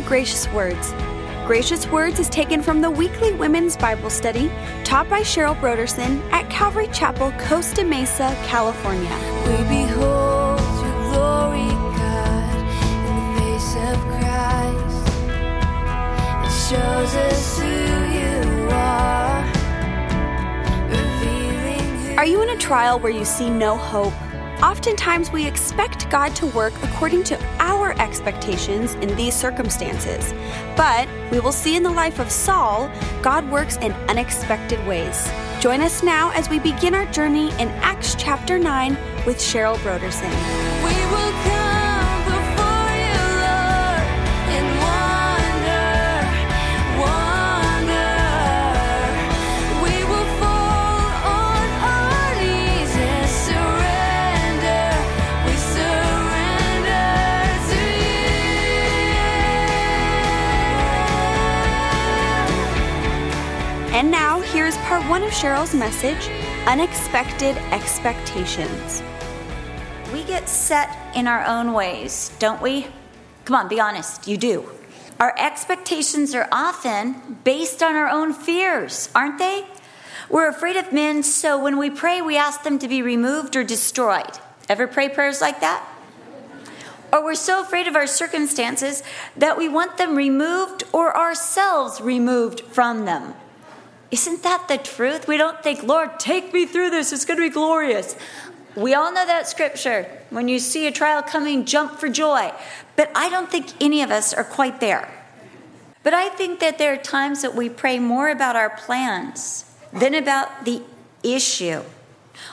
to Gracious Words. Gracious Words is taken from the weekly women's Bible study taught by Cheryl Brodersen at Calvary Chapel, Costa Mesa, California. We behold your glory, God, in the face of Christ. It shows us who you are, revealing who Are you in a trial where you see no hope? Oftentimes, we expect God to work according to our expectations in these circumstances. But we will see in the life of Saul, God works in unexpected ways. Join us now as we begin our journey in Acts chapter 9 with Cheryl Brodersen. Now, here's part one of Cheryl's message Unexpected Expectations. We get set in our own ways, don't we? Come on, be honest, you do. Our expectations are often based on our own fears, aren't they? We're afraid of men, so when we pray, we ask them to be removed or destroyed. Ever pray prayers like that? Or we're so afraid of our circumstances that we want them removed or ourselves removed from them. Isn't that the truth? We don't think, Lord, take me through this, it's going to be glorious. We all know that scripture. When you see a trial coming, jump for joy. But I don't think any of us are quite there. But I think that there are times that we pray more about our plans than about the issue.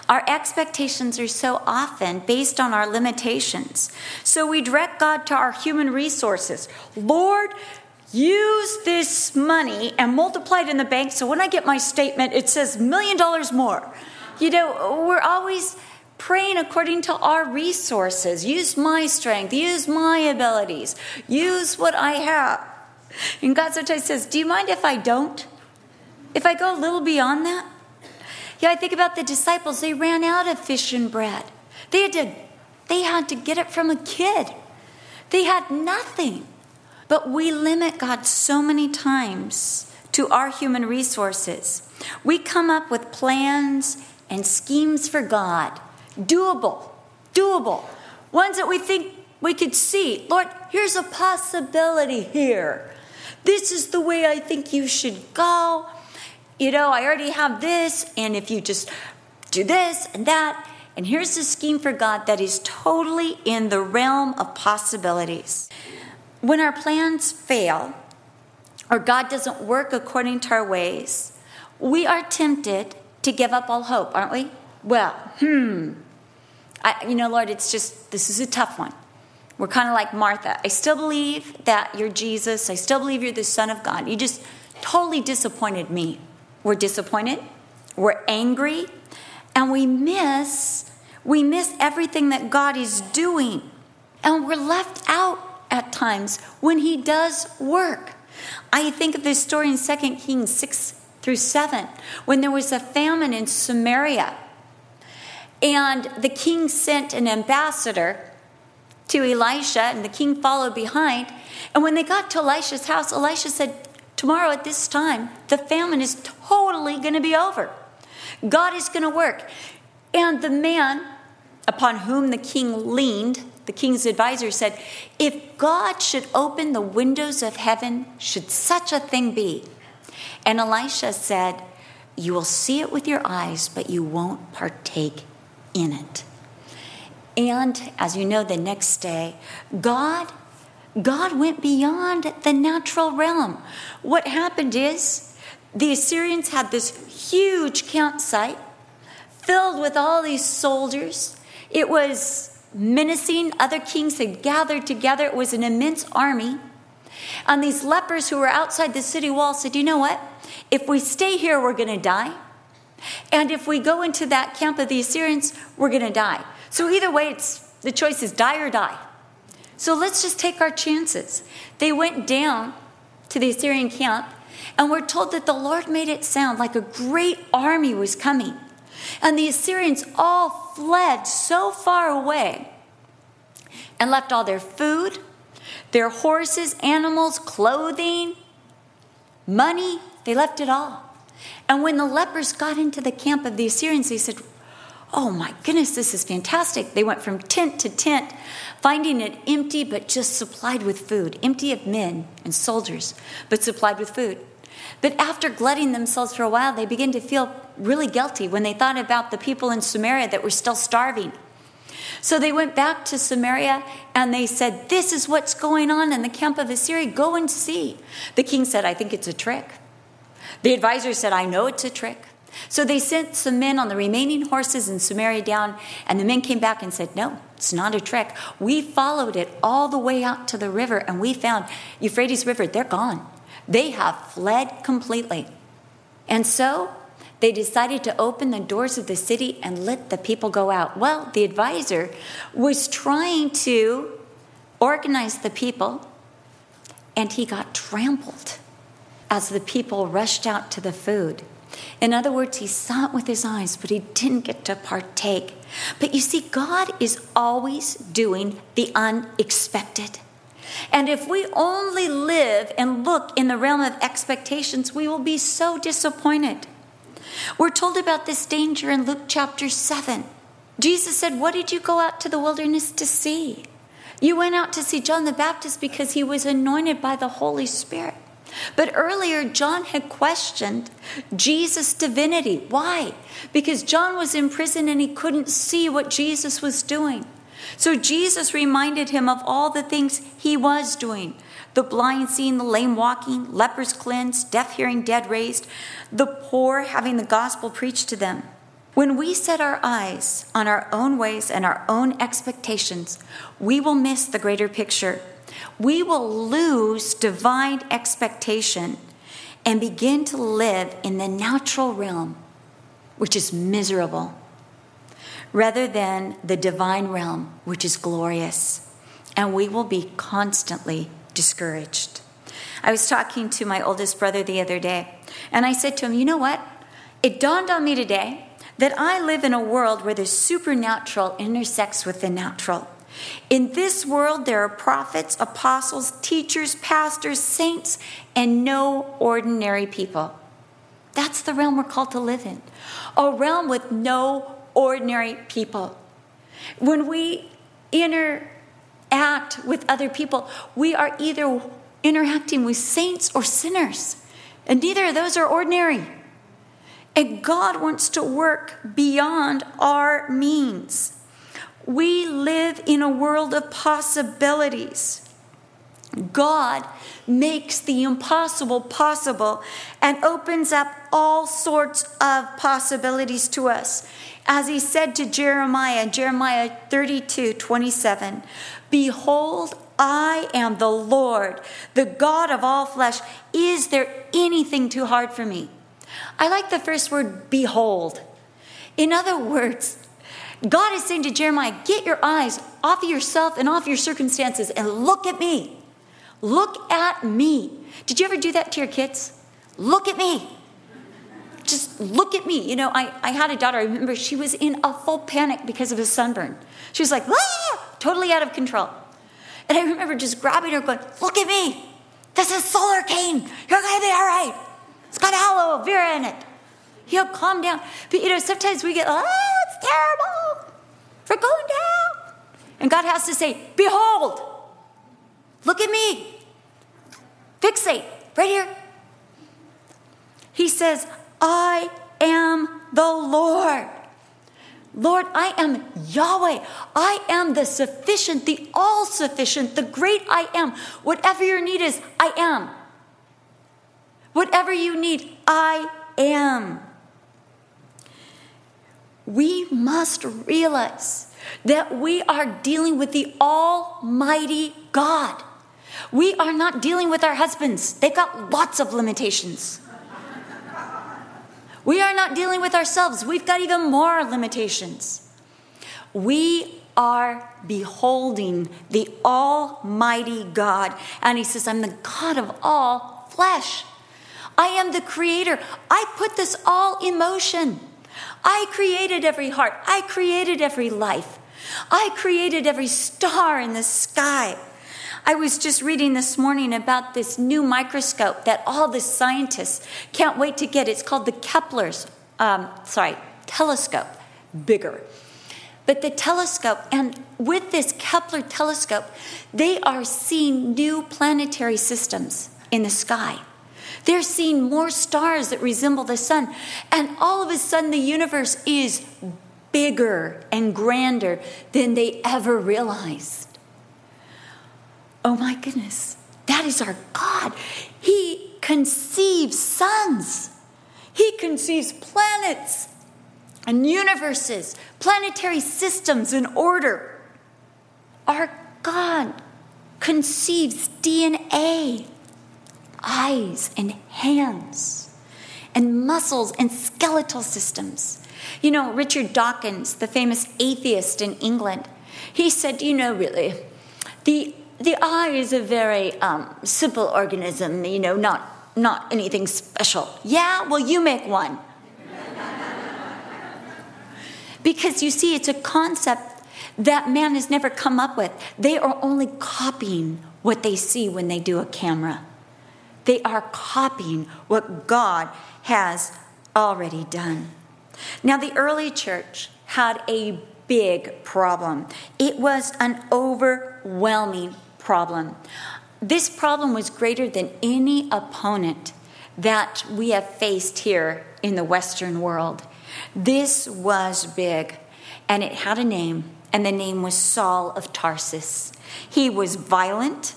Our expectations are so often based on our limitations. So we direct God to our human resources. Lord, use this money and multiply it in the bank so when I get my statement, it says million dollars more. You know, we're always praying according to our resources. Use my strength, use my abilities, use what I have. And God sometimes says, Do you mind if I don't? If I go a little beyond that? Yeah, I think about the disciples. They ran out of fish and bread. They had to, they had to get it from a kid. They had nothing. But we limit God so many times to our human resources. We come up with plans and schemes for God, doable, doable, ones that we think we could see. Lord, here's a possibility here. This is the way I think you should go. You know, I already have this, and if you just do this and that, and here's a scheme for God that is totally in the realm of possibilities. When our plans fail, or God doesn't work according to our ways, we are tempted to give up all hope, aren't we? Well, hmm. I, you know, Lord, it's just, this is a tough one. We're kind of like Martha. I still believe that you're Jesus. I still believe you're the Son of God. You just totally disappointed me. We're disappointed, we're angry, and we miss we miss everything that God is doing. And we're left out at times when he does work. I think of this story in 2 Kings 6 through 7 when there was a famine in Samaria. And the king sent an ambassador to Elisha, and the king followed behind. And when they got to Elisha's house, Elisha said, Tomorrow at this time, the famine is totally going to be over. God is going to work. And the man upon whom the king leaned, the king's advisor, said, If God should open the windows of heaven, should such a thing be? And Elisha said, You will see it with your eyes, but you won't partake in it. And as you know, the next day, God God went beyond the natural realm. What happened is the Assyrians had this huge campsite filled with all these soldiers. It was menacing. Other kings had gathered together. It was an immense army. And these lepers who were outside the city wall said, You know what? If we stay here, we're going to die. And if we go into that camp of the Assyrians, we're going to die. So either way, it's, the choice is die or die. So let's just take our chances. They went down to the Assyrian camp, and we're told that the Lord made it sound like a great army was coming. And the Assyrians all fled so far away and left all their food, Their horses, animals, clothing, money, they left it all. And when the lepers got into the camp of the Assyrians, they said, Oh my goodness, this is fantastic. They went from tent to tent, finding it empty but just supplied with food, empty of men and soldiers, but supplied with food. But after glutting themselves for a while, they began to feel really guilty when they thought about the people in Samaria that were still starving. So they went back to Samaria and they said, This is what's going on in the camp of Assyria. Go and see. The king said, I think it's a trick. The advisor said, I know it's a trick. So they sent some men on the remaining horses in Samaria down, and the men came back and said, No, it's not a trick. We followed it all the way out to the river, and we found Euphrates River, they're gone. They have fled completely. And so they decided to open the doors of the city and let the people go out. Well, the advisor was trying to organize the people, and he got trampled as the people rushed out to the food. In other words, he saw it with his eyes, but he didn't get to partake. But you see, God is always doing the unexpected. And if we only live and look in the realm of expectations, we will be so disappointed. We're told about this danger in Luke chapter 7. Jesus said, What did you go out to the wilderness to see? You went out to see John the Baptist because he was anointed by the Holy Spirit. But earlier, John had questioned Jesus' divinity. Why? Because John was in prison and he couldn't see what Jesus was doing. So Jesus reminded him of all the things he was doing the blind seeing, the lame walking, lepers cleansed, deaf hearing, dead raised, the poor having the gospel preached to them. When we set our eyes on our own ways and our own expectations, we will miss the greater picture. We will lose divine expectation and begin to live in the natural realm, which is miserable rather than the divine realm, which is glorious. And we will be constantly discouraged. I was talking to my oldest brother the other day, and I said to him, You know what? It dawned on me today that I live in a world where the supernatural intersects with the natural. In this world, there are prophets, apostles, teachers, pastors, saints, and no ordinary people. That's the realm we're called to live in. A realm with no ordinary people. When we interact with other people, we are either interacting with saints or sinners, and neither of those are ordinary. And God wants to work beyond our means. We live in a world of possibilities. God makes the impossible possible and opens up all sorts of possibilities to us as he said to Jeremiah, Jeremiah 32 27, Behold, I am the Lord, the God of all flesh. Is there anything too hard for me? I like the first word, behold. In other words, God is saying to Jeremiah, Get your eyes off of yourself and off your circumstances and look at me. Look at me. Did you ever do that to your kids? Look at me just look at me. You know, I, I had a daughter, I remember she was in a full panic because of a sunburn. She was like, ah! totally out of control. And I remember just grabbing her, going, Look at me. This is Solarcaine. You're going to be all right. It's got aloe vera in it. You'll calm down. But you know, sometimes we get, oh, it's terrible. We're going down. And God has to say, Behold, look at me. Fixate, right here. He says, I am the Lord. Lord, I am Yahweh. I am the sufficient, the all sufficient, the great I am. Whatever your need is, I am. Whatever you need, I am. We must realize that we are dealing with the Almighty God. We are not dealing with our husbands, they've got lots of limitations. We are not dealing with ourselves. We've got even more limitations. We are beholding the Almighty God. And He says, I'm the God of all flesh. I am the creator. I put this all in motion. I created every heart. I created every life. I created every star in the sky. I was just reading this morning about this new microscope that all the scientists can't wait to get. It's called the Kepler's, um, sorry, telescope, bigger. But the telescope, and with this Kepler telescope, they are seeing new planetary systems in the sky. They're seeing more stars that resemble the sun. And all of a sudden, the universe is bigger and grander than they ever realized. Oh my goodness, that is our God. He conceives suns, He conceives planets and universes, planetary systems in order. Our God conceives DNA, eyes and hands, and muscles and skeletal systems. You know, Richard Dawkins, the famous atheist in England, he said, you know, really, the, the eye is a very um, simple organism, you know, not, not anything special. Yeah, well, you make one. Because you see, it's a concept that man has never come up with. They are only copying what they see when they do a camera. They are copying what God has already done. Now, the early church had a big problem, it was an overwhelming problem. This problem was greater than any opponent that we have faced here in the Western world. This was big, and it had a name, and the name was Saul of Tarsus. He was violent.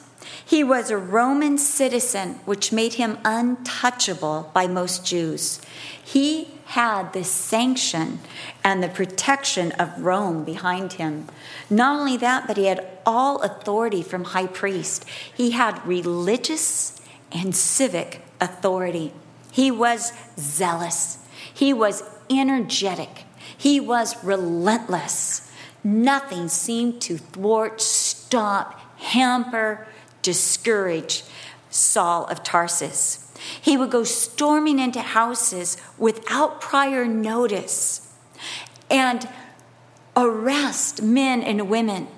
He was a Roman citizen, which made him untouchable by most Jews. He had the sanction and the protection of Rome behind him. Not only that, but he had all authority from high priest. He had religious and civic authority. He was zealous. He was energetic. He was relentless. Nothing seemed to thwart, stop, hamper, discourage Saul of Tarsus. He would go storming into houses without prior notice and arrest men and women.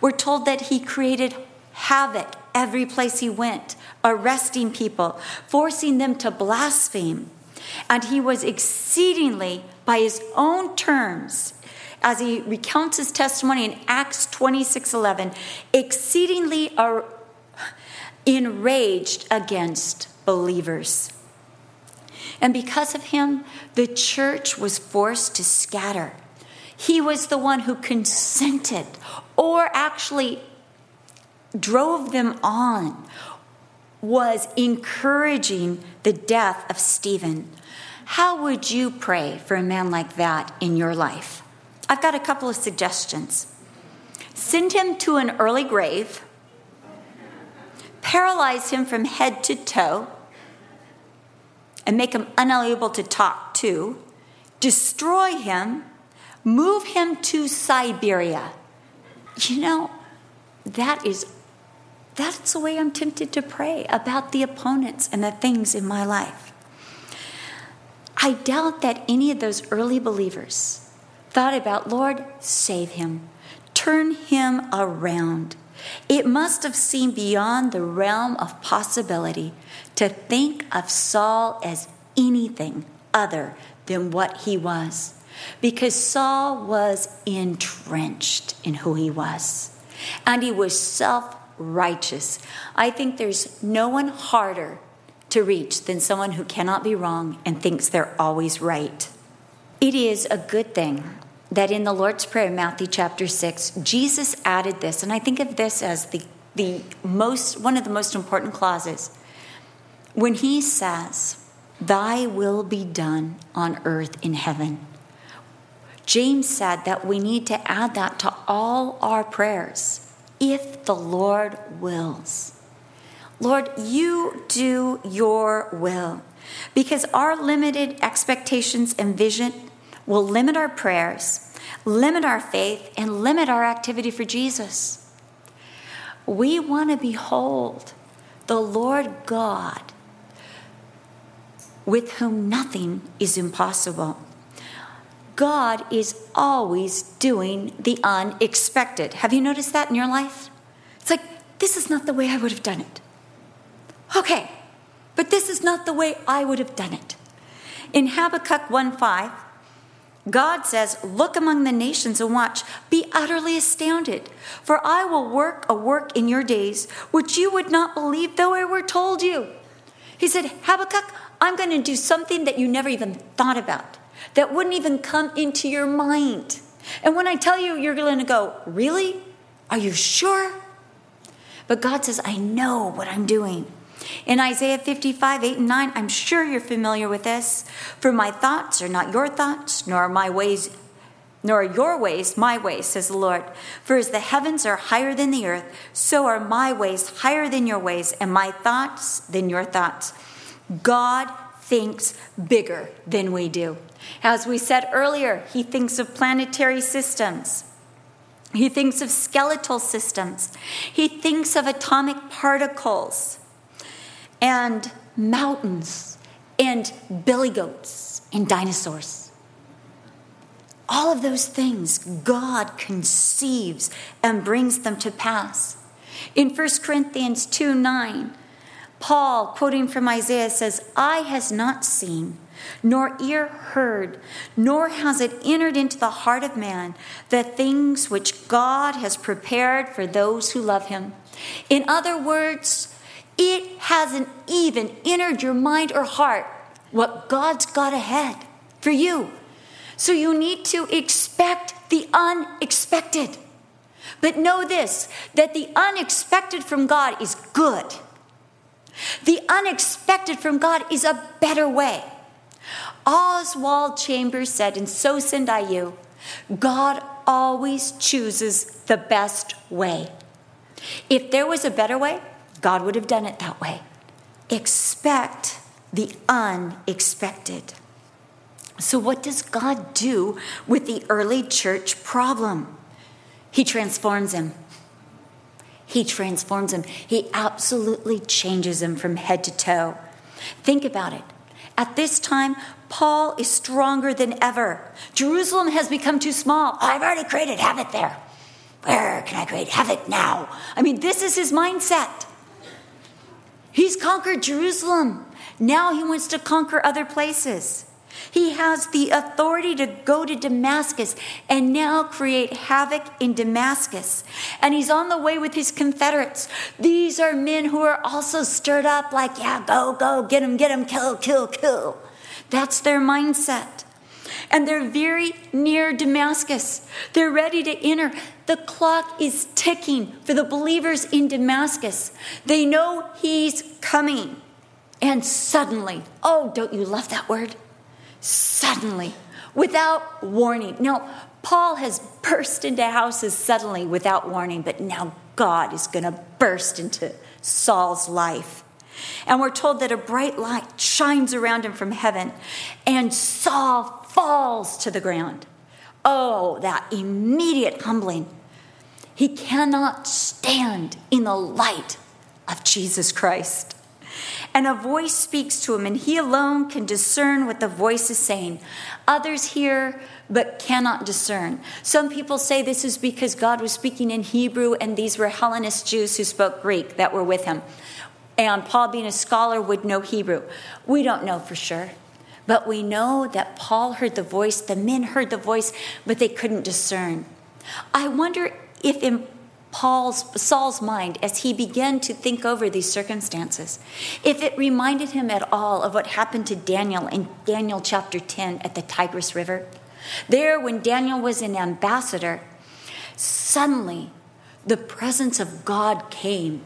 We're told that he created havoc every place he went, arresting people, forcing them to blaspheme. And he was exceedingly, by his own terms, as he recounts his testimony in Acts 26 11, exceedingly enraged against believers. And because of him, the church was forced to scatter. He was the one who consented or actually drove them on, was encouraging the death of Stephen. How would you pray for a man like that in your life? I've got a couple of suggestions. Send him to an early grave, paralyze him from head to toe, and make him unable to talk to, destroy him, move him to Siberia. You know, that is that's the way I'm tempted to pray about the opponents and the things in my life. I doubt that any of those early believers thought about, Lord, save him, turn him around. It must have seemed beyond the realm of possibility to think of Saul as anything other than what he was, because Saul was entrenched in who he was, and he was self righteous. I think there's no one harder to reach than someone who cannot be wrong and thinks they're always right. It is a good thing that in the Lord's Prayer, Matthew chapter 6, Jesus added this, and I think of this as the, the most one of the most important clauses. When he says, Thy will be done on earth in heaven. James said that we need to add that to all our prayers if the Lord wills. Lord, you do your will. Because our limited expectations and vision will limit our prayers, limit our faith, and limit our activity for Jesus. We want to behold the Lord God with whom nothing is impossible. God is always doing the unexpected. Have you noticed that in your life? It's like this is not the way I would have done it. Okay, but this is not the way I would have done it. In Habakkuk 1 5, God says, Look among the nations and watch, be utterly astounded, for I will work a work in your days which you would not believe though I were told you. He said, Habakkuk, I'm going to do something that you never even thought about, that wouldn't even come into your mind. And when I tell you, you're going to go, Really? Are you sure? But God says, I know what I'm doing. In Isaiah 55, 8 and 9, I'm sure you're familiar with this. For my thoughts are not your thoughts, nor are my ways, nor your ways my ways, says the Lord. For as the heavens are higher than the earth, so are my ways higher than your ways, and my thoughts than your thoughts. God thinks bigger than we do. As we said earlier, he thinks of planetary systems. He thinks of skeletal systems. He thinks of atomic particles and mountains and billy goats and dinosaurs. All of those things God conceives and brings them to pass. In 1 Corinthians 2 9, Paul, quoting from Isaiah, says, Eye has not seen nor ear heard, nor has it entered into the heart of man the things which God has prepared for those who love him. In other words, it hasn't even entered your mind or heart what God's got ahead for you. So you need to expect the unexpected. But know this that the unexpected from God is good. The unexpected from God is a better way. Oswald Chambers said, and so send I you, God always chooses the best way. If there was a better way, God would have done it that way. Expect the unexpected. So, what does God do with the early church problem? He transforms him. He transforms him. He absolutely changes him from head to toe. Think about it. At this time, Paul is stronger than ever. Jerusalem has become too small. I've already created havoc there. Where can I create havoc now? I mean, this is his mindset. He's conquered Jerusalem. Now he wants to conquer other places. He has the authority to go to Damascus and now create havoc in Damascus. And he's on the way with his Confederates. These are men who are also stirred up, like, yeah, go, go, get him, get him, kill, kill, kill. That's their mindset. And they're very near Damascus. They're ready to enter. The clock is ticking for the believers in Damascus. They know he's coming. And suddenly, oh, don't you love that word? Suddenly, without warning. Now, Paul has burst into houses suddenly without warning, but now God is going to burst into Saul's life. And we're told that a bright light shines around him from heaven, and Saul falls to the ground. Oh, that immediate humbling. He cannot stand in the light of Jesus Christ. And a voice speaks to him, and he alone can discern what the voice is saying. Others hear but cannot discern. Some people say this is because God was speaking in Hebrew, and these were Hellenist Jews who spoke Greek that were with him and Paul, being a scholar, would know Hebrew. We don't know for sure. But we know that Paul heard the voice, the men heard the voice, but they couldn't discern. I wonder if in Paul's Saul's mind as he began to think over these circumstances, if it reminded him at all of what happened to Daniel in Daniel chapter 10 at the Tigris River. There, when Daniel was an ambassador, suddenly the presence of God came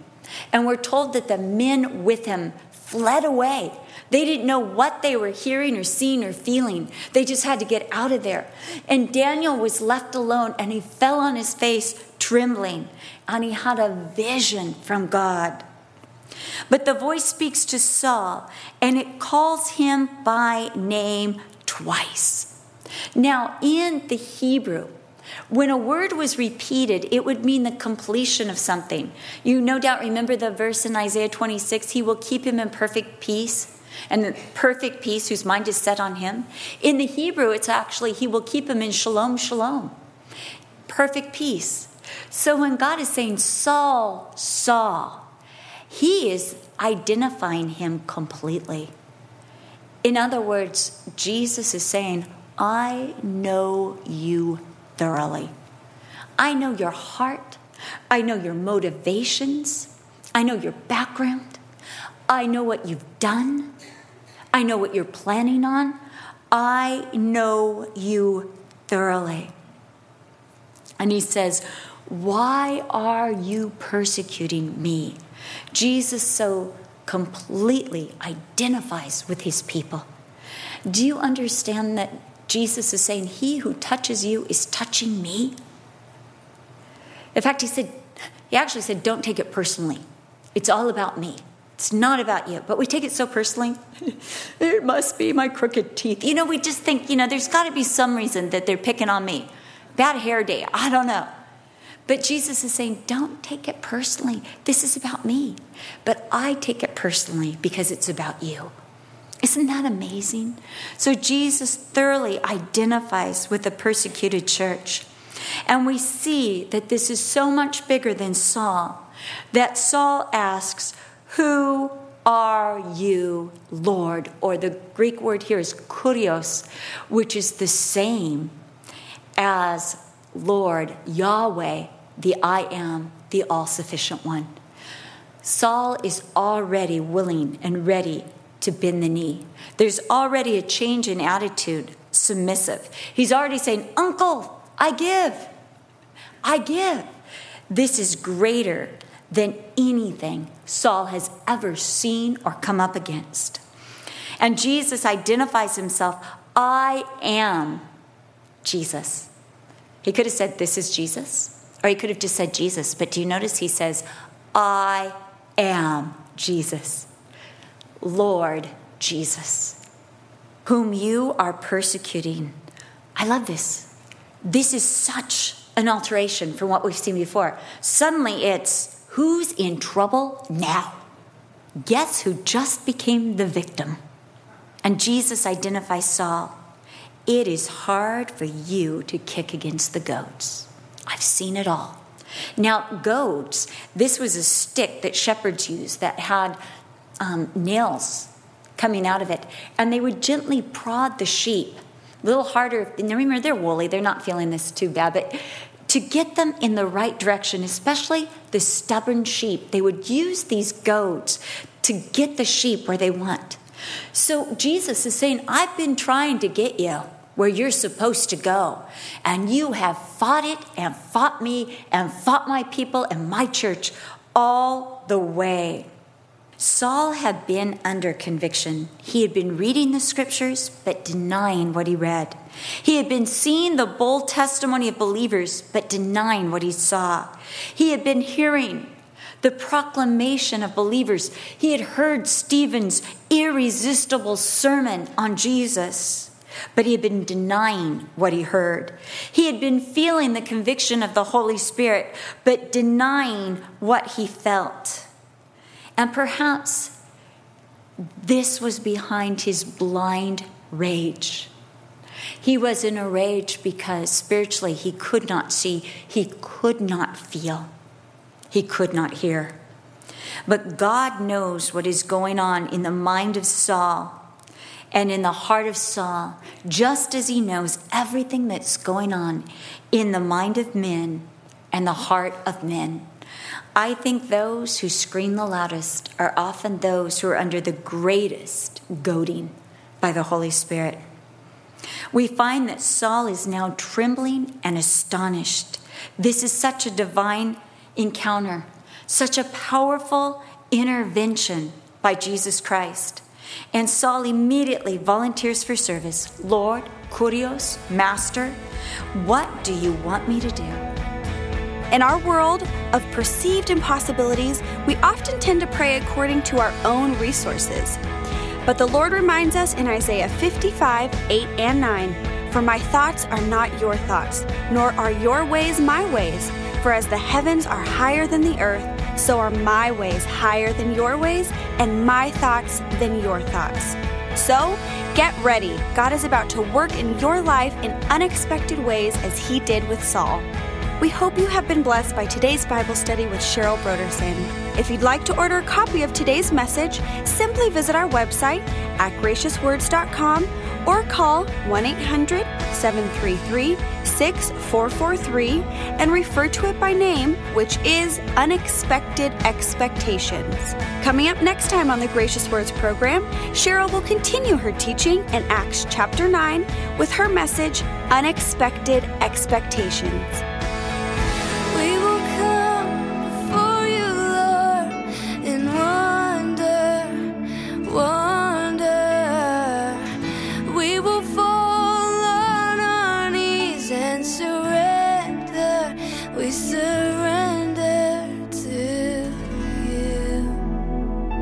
and we're told that the men with him fled away. They didn't know what they were hearing or seeing or feeling. They just had to get out of there. And Daniel was left alone and he fell on his face trembling and he had a vision from God. But the voice speaks to Saul and it calls him by name twice. Now, in the Hebrew, when a word was repeated, it would mean the completion of something. You no doubt remember the verse in Isaiah 26 He will keep him in perfect peace, and the perfect peace whose mind is set on him. In the Hebrew, it's actually He will keep him in shalom, shalom. Perfect peace. So when God is saying, Saul, Saul, he is identifying him completely. In other words, Jesus is saying, I know you thoroughly. I know your heart. I know your motivations. I know your background. I know what you've done. I know what you're planning on. I know you thoroughly. And he says, Why are you persecuting me? Jesus so completely identifies with his people. Do you understand that Jesus is saying, He who touches you is touching me? In fact, he said, he actually said, Don't take it personally. It's all about me. It's not about you. But we take it so personally. it must be my crooked teeth. You know, we just think, you know, there's got to be some reason that they're picking on me. Bad hair day. I don't know. But Jesus is saying, don't take it personally. This is about me. But I take it personally because it's about you. Isn't that amazing? So Jesus thoroughly identifies with the persecuted church. And we see that this is so much bigger than Saul that Saul asks, Who are you, Lord? Or the Greek word here is kurios, which is the same as Lord, Yahweh, the I am, the all sufficient one. Saul is already willing and ready to bend the knee. There's already a change in attitude, submissive. He's already saying, Uncle, I give. I give. This is greater than anything Saul has ever seen or come up against. And Jesus identifies himself I am Jesus. He could have said, This is Jesus, or he could have just said Jesus. But do you notice he says, I am Jesus, Lord Jesus, whom you are persecuting. I love this. This is such an alteration from what we've seen before. Suddenly it's who's in trouble now? Guess who just became the victim? And Jesus identifies Saul. It is hard for you to kick against the goats. I've seen it all. Now, goads, this was a stick that shepherds used that had um, nails coming out of it, and they would gently prod the sheep a little harder. And remember, they're woolly, they're not feeling this too bad, but to get them in the right direction, especially the stubborn sheep, they would use these goads to get the sheep where they want. So Jesus is saying, I've been trying to get you where you're supposed to go. And you have fought it and fought me and fought my people and my church all the way. Saul had been under conviction. He had been reading the scriptures, but denying what he read. He had been seeing the bold testimony of believers, but denying what he saw. He had been hearing the proclamation of believers. He had heard Stephen's irresistible sermon on Jesus, but he had been denying what he heard. He had been feeling the conviction of the Holy Spirit, but denying what he felt. And perhaps this was behind his blind rage. He was in a rage because spiritually he could not see, he could not feel, he could not hear. But God knows what is going on in the mind of Saul and in the heart of Saul, just as he knows everything that's going on in the mind of men and the heart of men. I think those who scream the loudest are often those who are under the greatest goading by the Holy Spirit. We find that Saul is now trembling and astonished. This is such a divine encounter, such a powerful intervention by Jesus Christ. And Saul immediately volunteers for service. Lord, Kurios, Master, what do you want me to do? In our world of perceived impossibilities, we often tend to pray according to our own resources. But the Lord reminds us in Isaiah 55 8 and 9 For my thoughts are not your thoughts, nor are your ways my ways. For as the heavens are higher than the earth, so are my ways higher than your ways, and my thoughts than your thoughts. So, get ready. God is about to work in your life in unexpected ways as he did with Saul. We hope you have been blessed by today's Bible study with Cheryl Brodersen. If you'd like to order a copy of today's message, simply visit our website at graciouswords.com or call 1 800 733 6443 and refer to it by name, which is Unexpected Expectations. Coming up next time on the Gracious Words program, Cheryl will continue her teaching in Acts chapter 9 with her message, Unexpected Expectations.